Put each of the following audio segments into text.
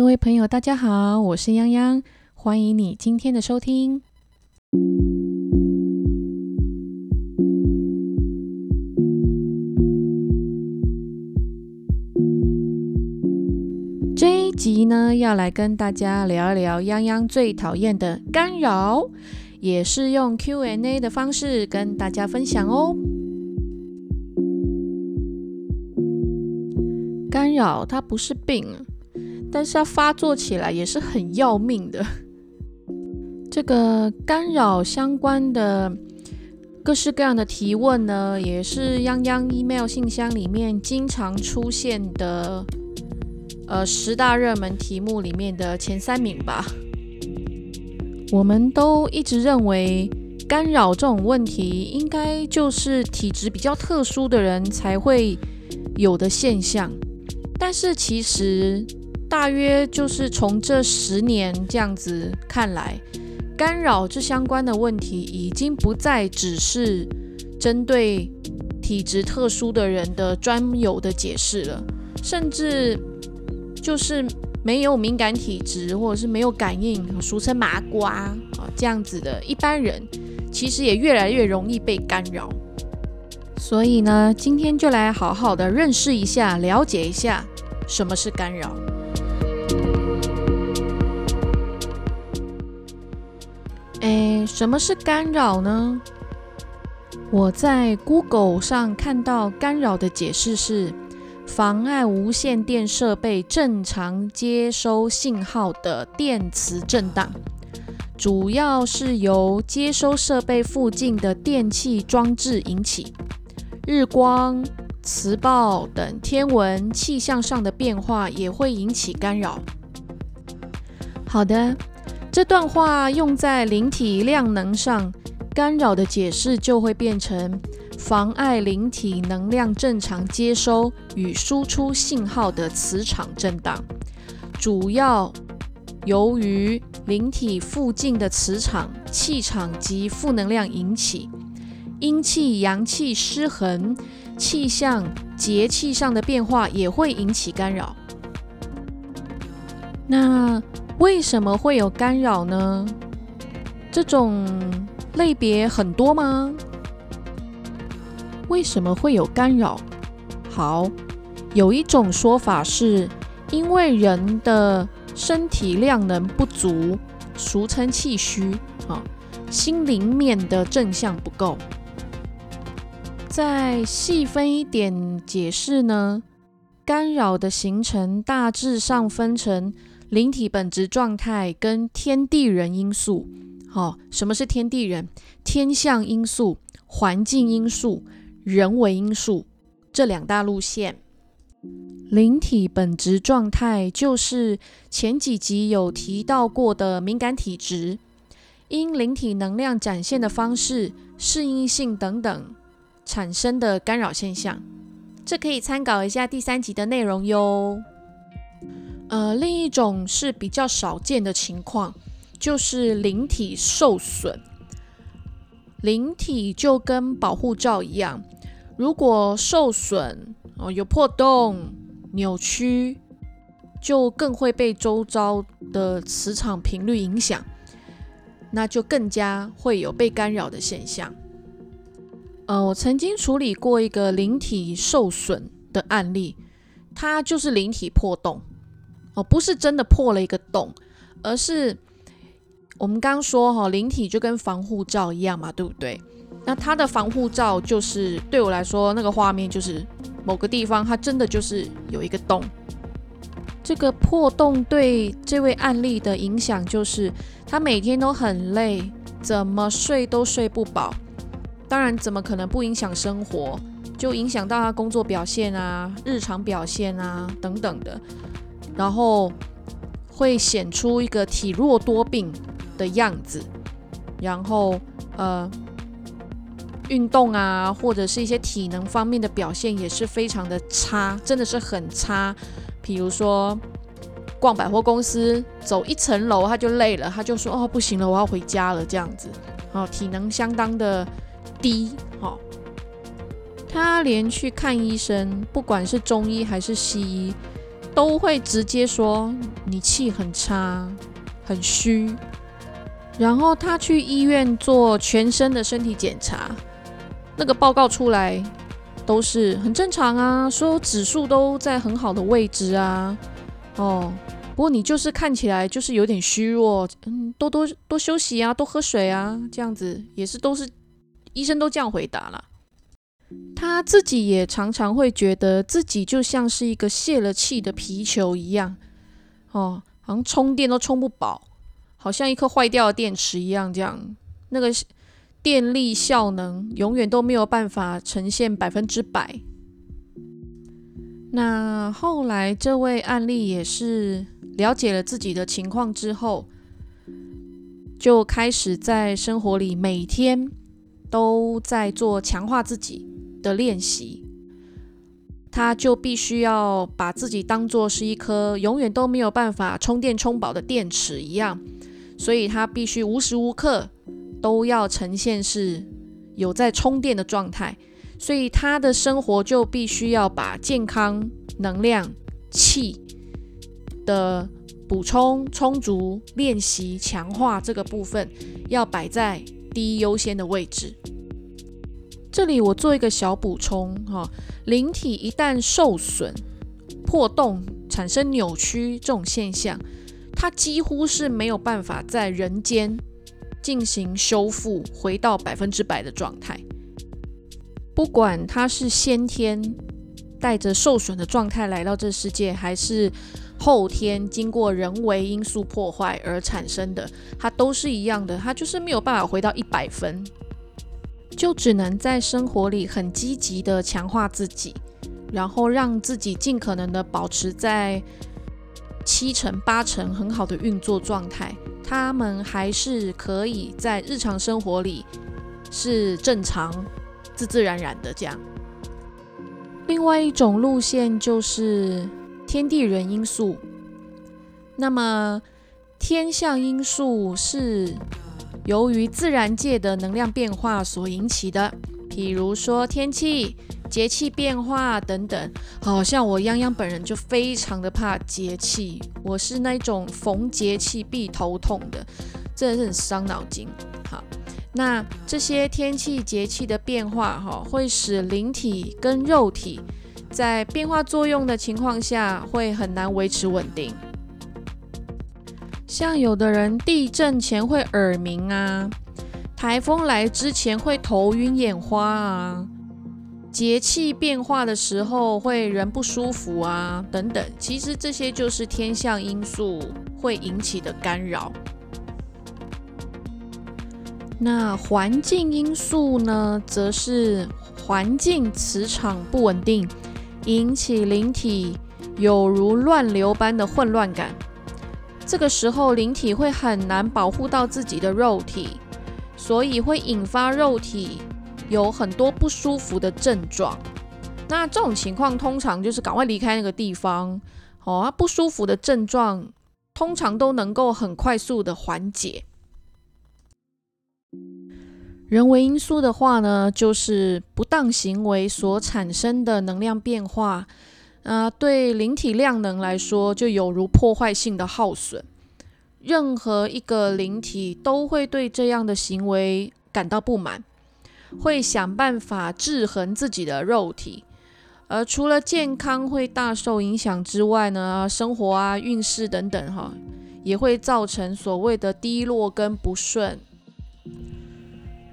各位朋友，大家好，我是泱泱，欢迎你今天的收听。这一集呢，要来跟大家聊一聊泱泱最讨厌的干扰，也是用 Q&A 的方式跟大家分享哦。干扰它不是病，但是它发作起来也是很要命的。这个干扰相关的各式各样的提问呢，也是泱泱 email 信箱里面经常出现的。呃，十大热门题目里面的前三名吧。我们都一直认为干扰这种问题，应该就是体质比较特殊的人才会有的现象。但是其实，大约就是从这十年这样子看来，干扰这相关的问题，已经不再只是针对体质特殊的人的专有的解释了，甚至。就是没有敏感体质或者是没有感应，俗称麻瓜啊这样子的一般人，其实也越来越容易被干扰。所以呢，今天就来好好的认识一下，了解一下什么是干扰。哎，什么是干扰呢？我在 Google 上看到干扰的解释是。妨碍无线电设备正常接收信号的电磁震荡，主要是由接收设备附近的电器装置引起。日光、磁暴等天文气象上的变化也会引起干扰。好的，这段话用在灵体量能上，干扰的解释就会变成。妨碍灵体能量正常接收与输出信号的磁场震荡，主要由于灵体附近的磁场、气场及负能量引起。阴气、阳气失衡，气象、节气上的变化也会引起干扰。那为什么会有干扰呢？这种类别很多吗？为什么会有干扰？好，有一种说法是，因为人的身体量能不足，俗称气虚啊，心灵面的正向不够。再细分一点解释呢，干扰的形成大致上分成灵体本质状态跟天地人因素。好，什么是天地人？天象因素、环境因素。人为因素这两大路线，灵体本质状态就是前几集有提到过的敏感体质，因灵体能量展现的方式、适应性等等产生的干扰现象。这可以参考一下第三集的内容哟。呃，另一种是比较少见的情况，就是灵体受损。灵体就跟保护罩一样，如果受损哦，有破洞、扭曲，就更会被周遭的磁场频率影响，那就更加会有被干扰的现象。呃，我曾经处理过一个灵体受损的案例，它就是灵体破洞哦，不是真的破了一个洞，而是。我们刚刚说哈，灵体就跟防护罩一样嘛，对不对？那它的防护罩就是对我来说，那个画面就是某个地方它真的就是有一个洞。这个破洞对这位案例的影响就是，他每天都很累，怎么睡都睡不饱。当然，怎么可能不影响生活？就影响到他工作表现啊、日常表现啊等等的，然后会显出一个体弱多病。的样子，然后呃，运动啊，或者是一些体能方面的表现也是非常的差，真的是很差。比如说逛百货公司，走一层楼他就累了，他就说哦不行了，我要回家了这样子。哦，体能相当的低。哦，他连去看医生，不管是中医还是西医，都会直接说你气很差，很虚。然后他去医院做全身的身体检查，那个报告出来都是很正常啊，所有指数都在很好的位置啊。哦，不过你就是看起来就是有点虚弱，嗯，多多多休息啊，多喝水啊，这样子也是都是医生都这样回答了。他自己也常常会觉得自己就像是一个泄了气的皮球一样，哦，好像充电都充不饱，好像一颗坏掉的电池一样，这样那个电力效能永远都没有办法呈现百分之百。那后来这位案例也是了解了自己的情况之后，就开始在生活里每天都在做强化自己。的练习，他就必须要把自己当做是一颗永远都没有办法充电充饱的电池一样，所以他必须无时无刻都要呈现是有在充电的状态，所以他的生活就必须要把健康、能量、气的补充充足、练习强化这个部分要摆在第一优先的位置。这里我做一个小补充哈，灵体一旦受损、破洞、产生扭曲这种现象，它几乎是没有办法在人间进行修复，回到百分之百的状态。不管它是先天带着受损的状态来到这世界，还是后天经过人为因素破坏而产生的，它都是一样的，它就是没有办法回到一百分。就只能在生活里很积极的强化自己，然后让自己尽可能的保持在七成八成很好的运作状态。他们还是可以在日常生活里是正常、自自然然的这样。另外一种路线就是天地人因素。那么天象因素是。由于自然界的能量变化所引起的，譬如说天气、节气变化等等，好像我泱泱本人就非常的怕节气，我是那种逢节气必头痛的，真的是很伤脑筋。好，那这些天气、节气的变化，哈，会使灵体跟肉体在变化作用的情况下，会很难维持稳定。像有的人地震前会耳鸣啊，台风来之前会头晕眼花啊，节气变化的时候会人不舒服啊，等等。其实这些就是天象因素会引起的干扰。那环境因素呢，则是环境磁场不稳定，引起灵体有如乱流般的混乱感。这个时候，灵体会很难保护到自己的肉体，所以会引发肉体有很多不舒服的症状。那这种情况通常就是赶快离开那个地方。哦，不舒服的症状通常都能够很快速的缓解。人为因素的话呢，就是不当行为所产生的能量变化。啊，对灵体量能来说，就有如破坏性的耗损。任何一个灵体都会对这样的行为感到不满，会想办法制衡自己的肉体。而除了健康会大受影响之外呢，生活啊、运势等等，哈，也会造成所谓的低落跟不顺。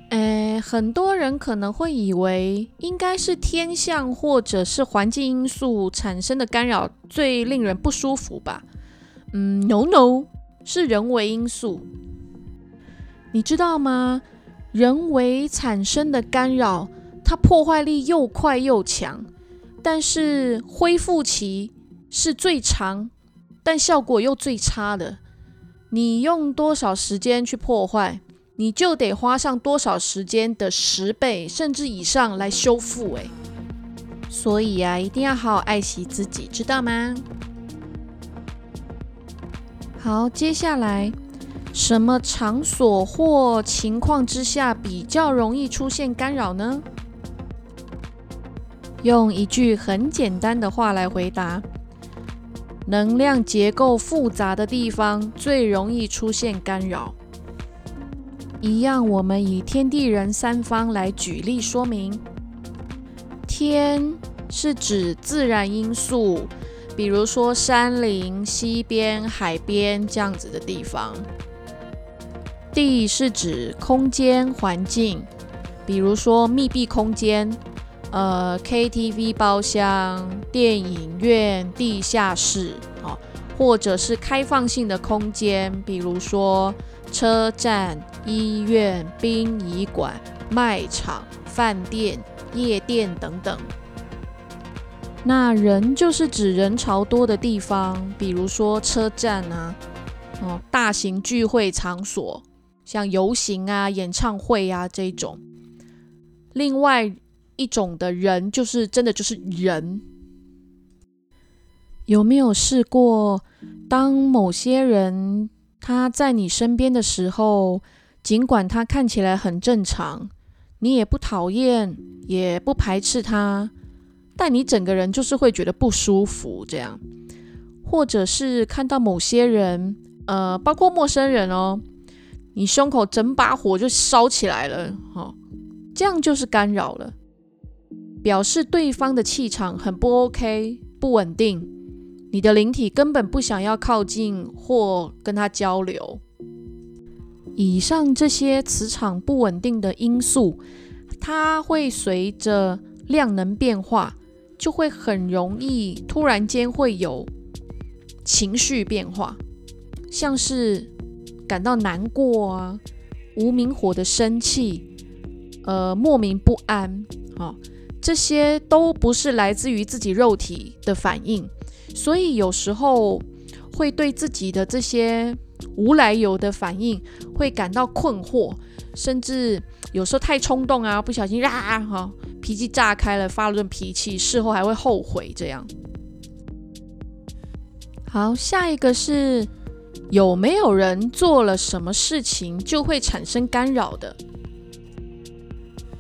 诶，很多人可能会以为应该是天象或者是环境因素产生的干扰最令人不舒服吧？嗯，no no，是人为因素。你知道吗？人为产生的干扰，它破坏力又快又强，但是恢复期是最长，但效果又最差的。你用多少时间去破坏？你就得花上多少时间的十倍甚至以上来修复诶，所以呀，一定要好好爱惜自己，知道吗？好，接下来什么场所或情况之下比较容易出现干扰呢？用一句很简单的话来回答：能量结构复杂的地方最容易出现干扰。一样，我们以天地人三方来举例说明。天是指自然因素，比如说山林、溪边、海边这样子的地方。地是指空间环境，比如说密闭空间。呃，KTV 包厢、电影院、地下室，哦，或者是开放性的空间，比如说车站、医院、殡仪馆、卖场、饭店、夜店等等。那人就是指人潮多的地方，比如说车站啊，哦，大型聚会场所，像游行啊、演唱会啊这种。另外。一种的人就是真的就是人，有没有试过？当某些人他在你身边的时候，尽管他看起来很正常，你也不讨厌，也不排斥他，但你整个人就是会觉得不舒服。这样，或者是看到某些人，呃，包括陌生人哦，你胸口整把火就烧起来了，哦，这样就是干扰了。表示对方的气场很不 OK，不稳定，你的灵体根本不想要靠近或跟他交流。以上这些磁场不稳定的因素，它会随着量能变化，就会很容易突然间会有情绪变化，像是感到难过啊、无名火的生气，呃，莫名不安啊。这些都不是来自于自己肉体的反应，所以有时候会对自己的这些无来由的反应会感到困惑，甚至有时候太冲动啊，不小心啊哈脾气炸开了，发了顿脾气，事后还会后悔。这样，好，下一个是有没有人做了什么事情就会产生干扰的？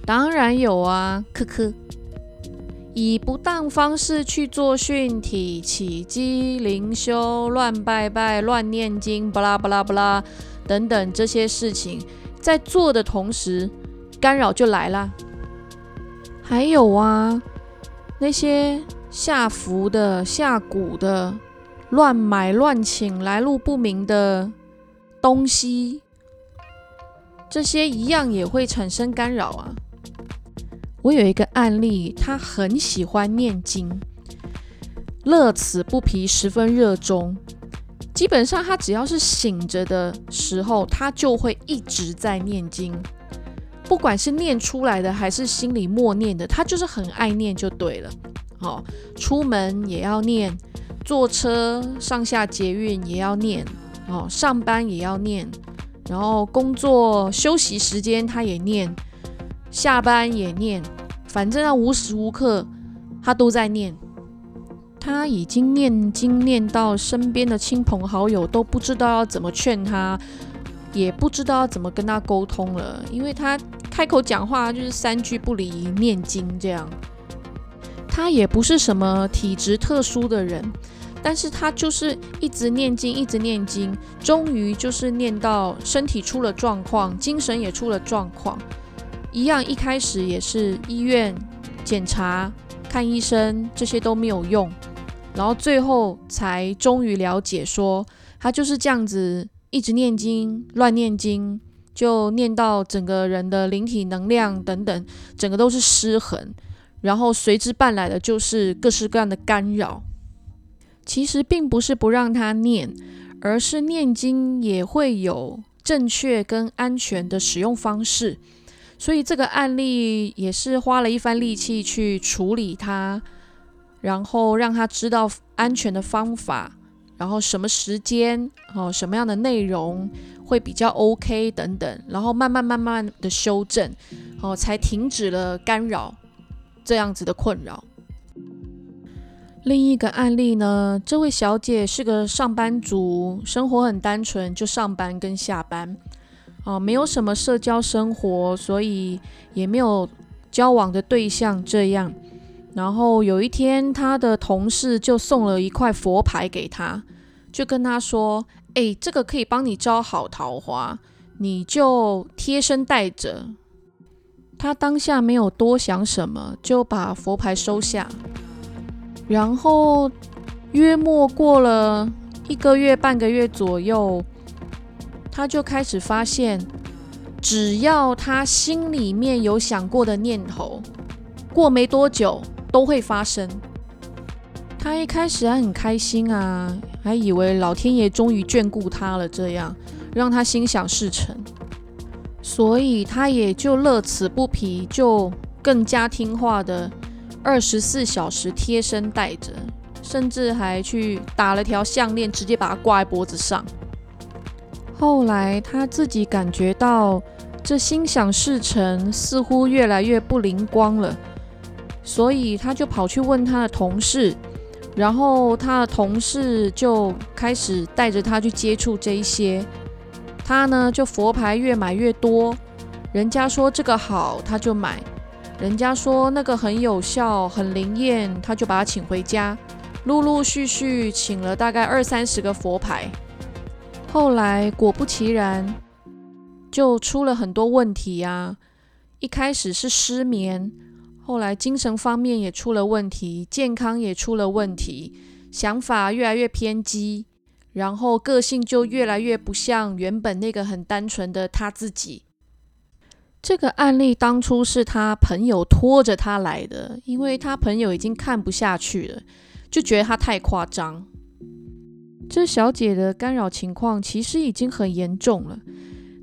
当然有啊，科科。以不当方式去做训体、起机、灵修、乱拜拜、乱念经、巴拉巴拉巴拉等等这些事情，在做的同时，干扰就来了。还有啊，那些下符的、下蛊的、乱买乱请、来路不明的东西，这些一样也会产生干扰啊。我有一个案例，他很喜欢念经，乐此不疲，十分热衷。基本上，他只要是醒着的时候，他就会一直在念经，不管是念出来的还是心里默念的，他就是很爱念就对了。好，出门也要念，坐车上下捷运也要念，哦，上班也要念，然后工作休息时间他也念。下班也念，反正他无时无刻他都在念。他已经念经念到身边的亲朋好友都不知道要怎么劝他，也不知道要怎么跟他沟通了，因为他开口讲话就是三句不离念经这样。他也不是什么体质特殊的人，但是他就是一直念经，一直念经，终于就是念到身体出了状况，精神也出了状况。一样，一开始也是医院检查、看医生，这些都没有用，然后最后才终于了解，说他就是这样子一直念经、乱念经，就念到整个人的灵体能量等等，整个都是失衡，然后随之伴来的就是各式各样的干扰。其实并不是不让他念，而是念经也会有正确跟安全的使用方式。所以这个案例也是花了一番力气去处理它，然后让他知道安全的方法，然后什么时间哦，什么样的内容会比较 OK 等等，然后慢慢慢慢的修正，哦，才停止了干扰这样子的困扰。另一个案例呢，这位小姐是个上班族，生活很单纯，就上班跟下班。哦，没有什么社交生活，所以也没有交往的对象。这样，然后有一天，他的同事就送了一块佛牌给他，就跟他说：“哎，这个可以帮你招好桃花，你就贴身带着。”他当下没有多想什么，就把佛牌收下。然后约莫过了一个月、半个月左右，他就开始发现，只要他心里面有想过的念头，过没多久。都会发生。他一开始还很开心啊，还以为老天爷终于眷顾他了，这样让他心想事成，所以他也就乐此不疲，就更加听话的二十四小时贴身带着，甚至还去打了条项链，直接把它挂在脖子上。后来他自己感觉到这心想事成似乎越来越不灵光了。所以他就跑去问他的同事，然后他的同事就开始带着他去接触这一些。他呢就佛牌越买越多，人家说这个好他就买，人家说那个很有效很灵验，他就把他请回家，陆陆续续请了大概二三十个佛牌。后来果不其然，就出了很多问题呀。一开始是失眠。后来精神方面也出了问题，健康也出了问题，想法越来越偏激，然后个性就越来越不像原本那个很单纯的他自己。这个案例当初是他朋友拖着他来的，因为他朋友已经看不下去了，就觉得他太夸张。这小姐的干扰情况其实已经很严重了，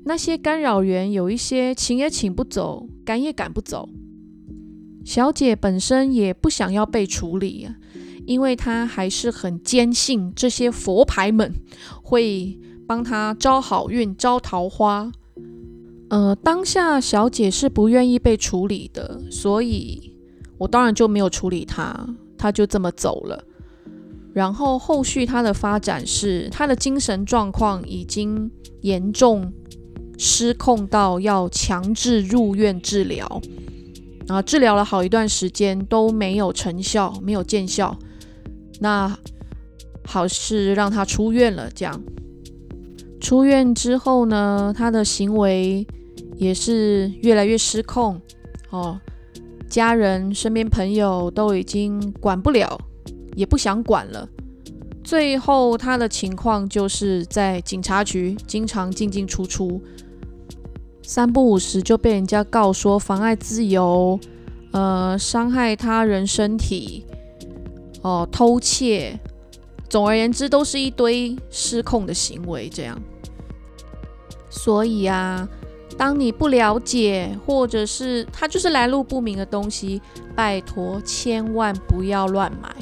那些干扰源有一些请也请不走，赶也赶不走。小姐本身也不想要被处理啊，因为她还是很坚信这些佛牌们会帮她招好运、招桃花。呃，当下小姐是不愿意被处理的，所以我当然就没有处理她，她就这么走了。然后后续他的发展是，他的精神状况已经严重失控到要强制入院治疗。啊，治疗了好一段时间都没有成效，没有见效。那好是让他出院了。这样出院之后呢，他的行为也是越来越失控。哦，家人、身边朋友都已经管不了，也不想管了。最后他的情况就是在警察局经常进进出出。三不五时就被人家告说妨碍自由，呃，伤害他人身体，哦，偷窃，总而言之，都是一堆失控的行为。这样，所以啊，当你不了解，或者是他就是来路不明的东西，拜托千万不要乱买。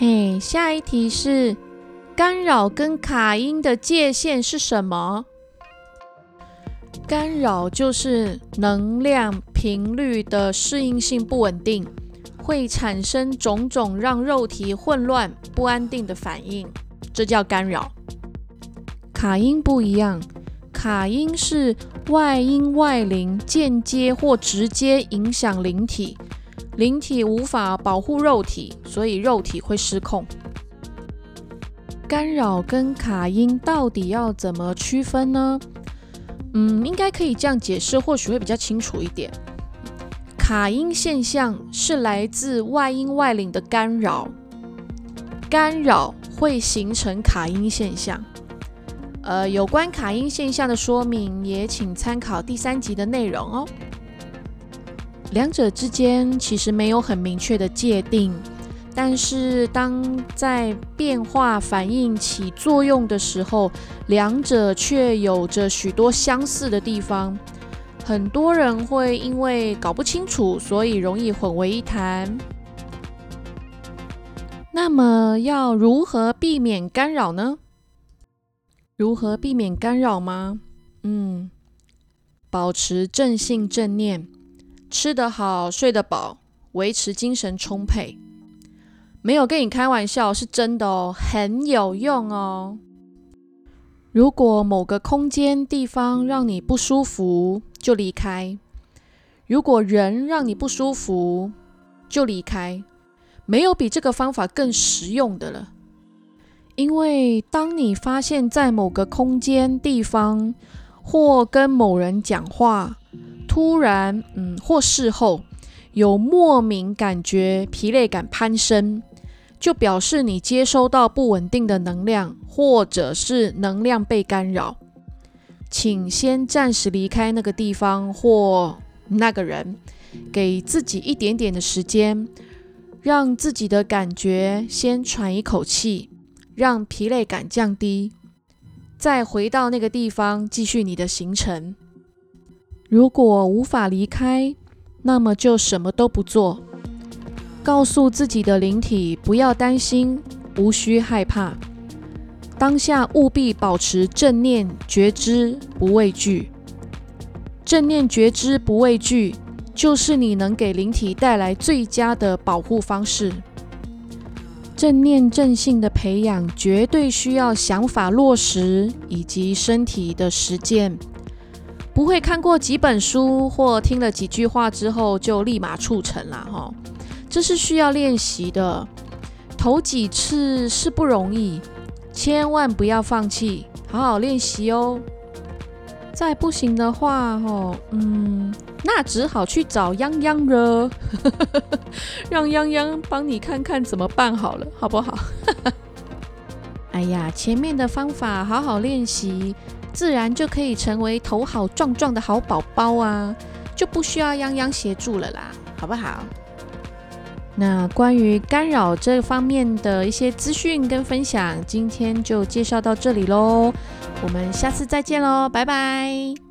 嘿，下一题是。干扰跟卡音的界限是什么？干扰就是能量频率的适应性不稳定，会产生种种让肉体混乱不安定的反应，这叫干扰。卡音不一样，卡音是外因外灵间接或直接影响灵体，灵体无法保护肉体，所以肉体会失控。干扰跟卡音到底要怎么区分呢？嗯，应该可以这样解释，或许会比较清楚一点。卡音现象是来自外音外领的干扰，干扰会形成卡音现象。呃，有关卡音现象的说明，也请参考第三集的内容哦。两者之间其实没有很明确的界定。但是，当在变化反应起作用的时候，两者却有着许多相似的地方。很多人会因为搞不清楚，所以容易混为一谈。那么，要如何避免干扰呢？如何避免干扰吗？嗯，保持正性正念，吃得好，睡得饱，维持精神充沛。没有跟你开玩笑，是真的哦，很有用哦。如果某个空间地方让你不舒服，就离开；如果人让你不舒服，就离开。没有比这个方法更实用的了。因为当你发现，在某个空间、地方，或跟某人讲话，突然，嗯，或事后有莫名感觉疲累感攀升，就表示你接收到不稳定的能量，或者是能量被干扰。请先暂时离开那个地方或那个人，给自己一点点的时间，让自己的感觉先喘一口气，让疲累感降低，再回到那个地方继续你的行程。如果无法离开，那么就什么都不做，告诉自己的灵体不要担心，无需害怕。当下务必保持正念觉知，不畏惧。正念觉知，不畏惧，就是你能给灵体带来最佳的保护方式。正念正性的培养，绝对需要想法落实以及身体的实践。不会看过几本书或听了几句话之后就立马促成了哈，这是需要练习的。头几次是不容易。千万不要放弃，好好练习哦。再不行的话，吼，嗯，那只好去找泱泱了，让泱泱帮你看看怎么办好了，好不好？哎呀，前面的方法好好练习，自然就可以成为头好壮壮的好宝宝啊，就不需要泱泱协助了啦，好不好？那关于干扰这方面的一些资讯跟分享，今天就介绍到这里喽。我们下次再见喽，拜拜。